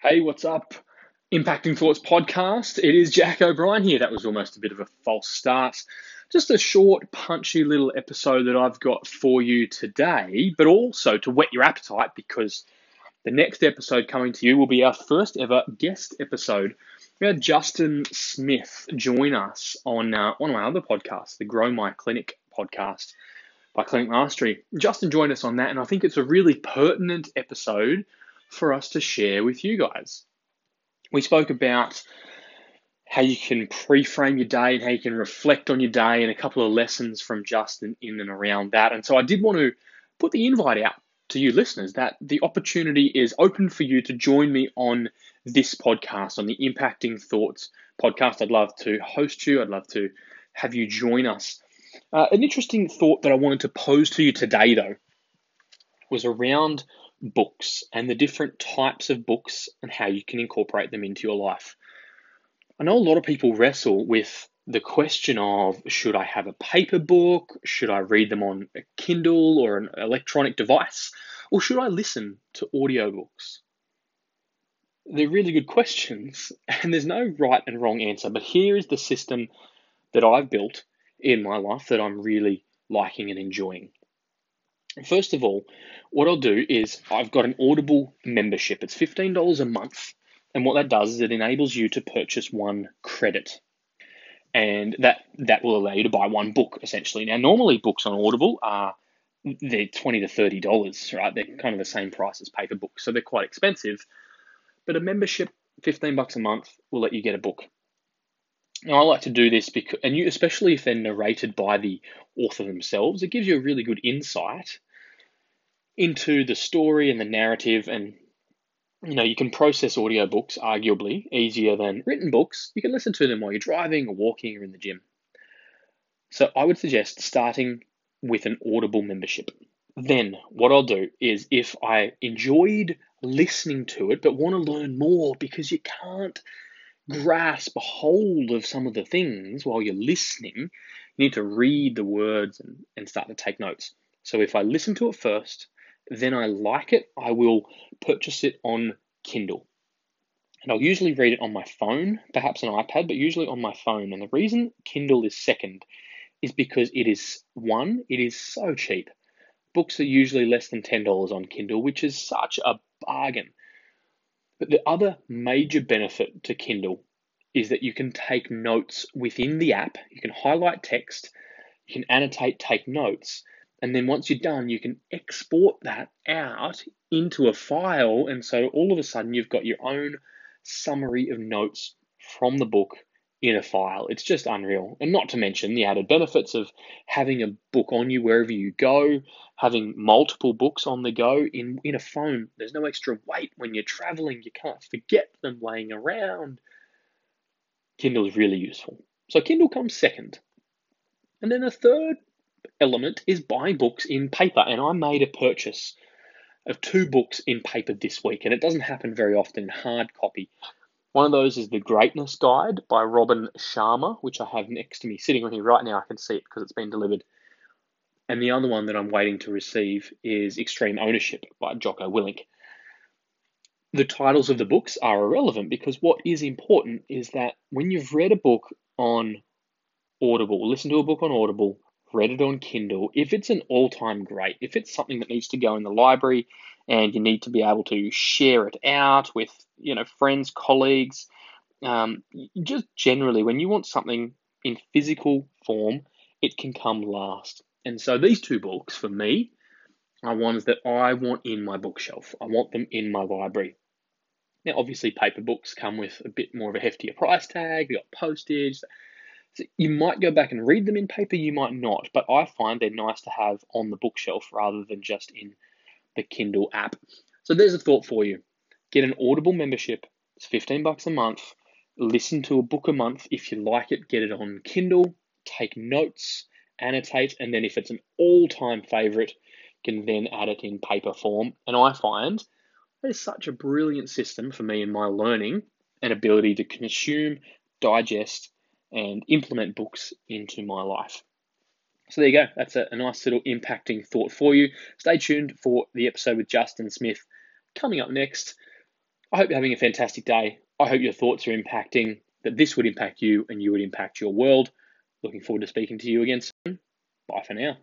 Hey, what's up? Impacting Thoughts podcast. It is Jack O'Brien here. That was almost a bit of a false start. Just a short, punchy little episode that I've got for you today, but also to whet your appetite because the next episode coming to you will be our first ever guest episode. We had Justin Smith join us on uh, one of my other podcasts, the Grow My Clinic podcast by Clinic Mastery. Justin joined us on that, and I think it's a really pertinent episode for us to share with you guys. We spoke about how you can pre-frame your day and how you can reflect on your day and a couple of lessons from Justin in and around that. And so I did want to put the invite out to you listeners that the opportunity is open for you to join me on this podcast, on the Impacting Thoughts podcast. I'd love to host you. I'd love to have you join us. Uh, an interesting thought that I wanted to pose to you today, though, was around books and the different types of books and how you can incorporate them into your life. I know a lot of people wrestle with the question of should I have a paper book? Should I read them on a Kindle or an electronic device? Or should I listen to audiobooks? They're really good questions, and there's no right and wrong answer. But here is the system that I've built in my life that I'm really liking and enjoying. First of all, what I'll do is I've got an Audible membership. It's $15 a month. And what that does is it enables you to purchase one credit. And that, that will allow you to buy one book, essentially. Now, normally books on Audible are they're twenty to thirty dollars, right? They're kind of the same price as paper books, so they're quite expensive. But a membership, fifteen bucks a month, will let you get a book. Now, I like to do this because, and you, especially if they're narrated by the author themselves, it gives you a really good insight into the story and the narrative and you know you can process audiobooks arguably easier than written books. You can listen to them while you're driving or walking or in the gym. So i would suggest starting with an audible membership. Then what i'll do is if i enjoyed listening to it but want to learn more because you can't grasp a hold of some of the things while you're listening you need to read the words and, and start to take notes. So if i listen to it first then I like it, I will purchase it on Kindle. And I'll usually read it on my phone, perhaps an iPad, but usually on my phone. And the reason Kindle is second is because it is one, it is so cheap. Books are usually less than $10 on Kindle, which is such a bargain. But the other major benefit to Kindle is that you can take notes within the app, you can highlight text, you can annotate, take notes, and then once you're done, you can export that out into a file. And so all of a sudden, you've got your own summary of notes from the book in a file. It's just unreal. And not to mention the added benefits of having a book on you wherever you go, having multiple books on the go in, in a phone. There's no extra weight when you're traveling. You can't forget them laying around. Kindle is really useful. So Kindle comes second. And then a third element is buying books in paper. And I made a purchase of two books in paper this week, and it doesn't happen very often in hard copy. One of those is The Greatness Guide by Robin Sharma, which I have next to me, sitting on here right now. I can see it because it's been delivered. And the other one that I'm waiting to receive is Extreme Ownership by Jocko Willink. The titles of the books are irrelevant because what is important is that when you've read a book on Audible, listen to a book on Audible, read it on Kindle, if it's an all time great, if it's something that needs to go in the library and you need to be able to share it out with, you know, friends, colleagues, um, just generally, when you want something in physical form, it can come last. And so these two books for me are ones that I want in my bookshelf. I want them in my library. Now, obviously, paper books come with a bit more of a heftier price tag. They got postage. So you might go back and read them in paper, you might not, but I find they're nice to have on the bookshelf rather than just in the Kindle app. So there's a thought for you. Get an Audible membership. It's 15 bucks a month. Listen to a book a month. If you like it, get it on Kindle. Take notes, annotate, and then if it's an all-time favorite, can then add it in paper form. And I find there's such a brilliant system for me in my learning and ability to consume, digest, and implement books into my life. So there you go. That's a, a, nice little impacting thought for you. Stay tuned for the episode with Justin Smith coming up next. I hope you're having a fantastic day. I hope your thoughts are impacting, that this would impact you and you would impact your world. Looking forward to speaking to you again soon. Bye for now.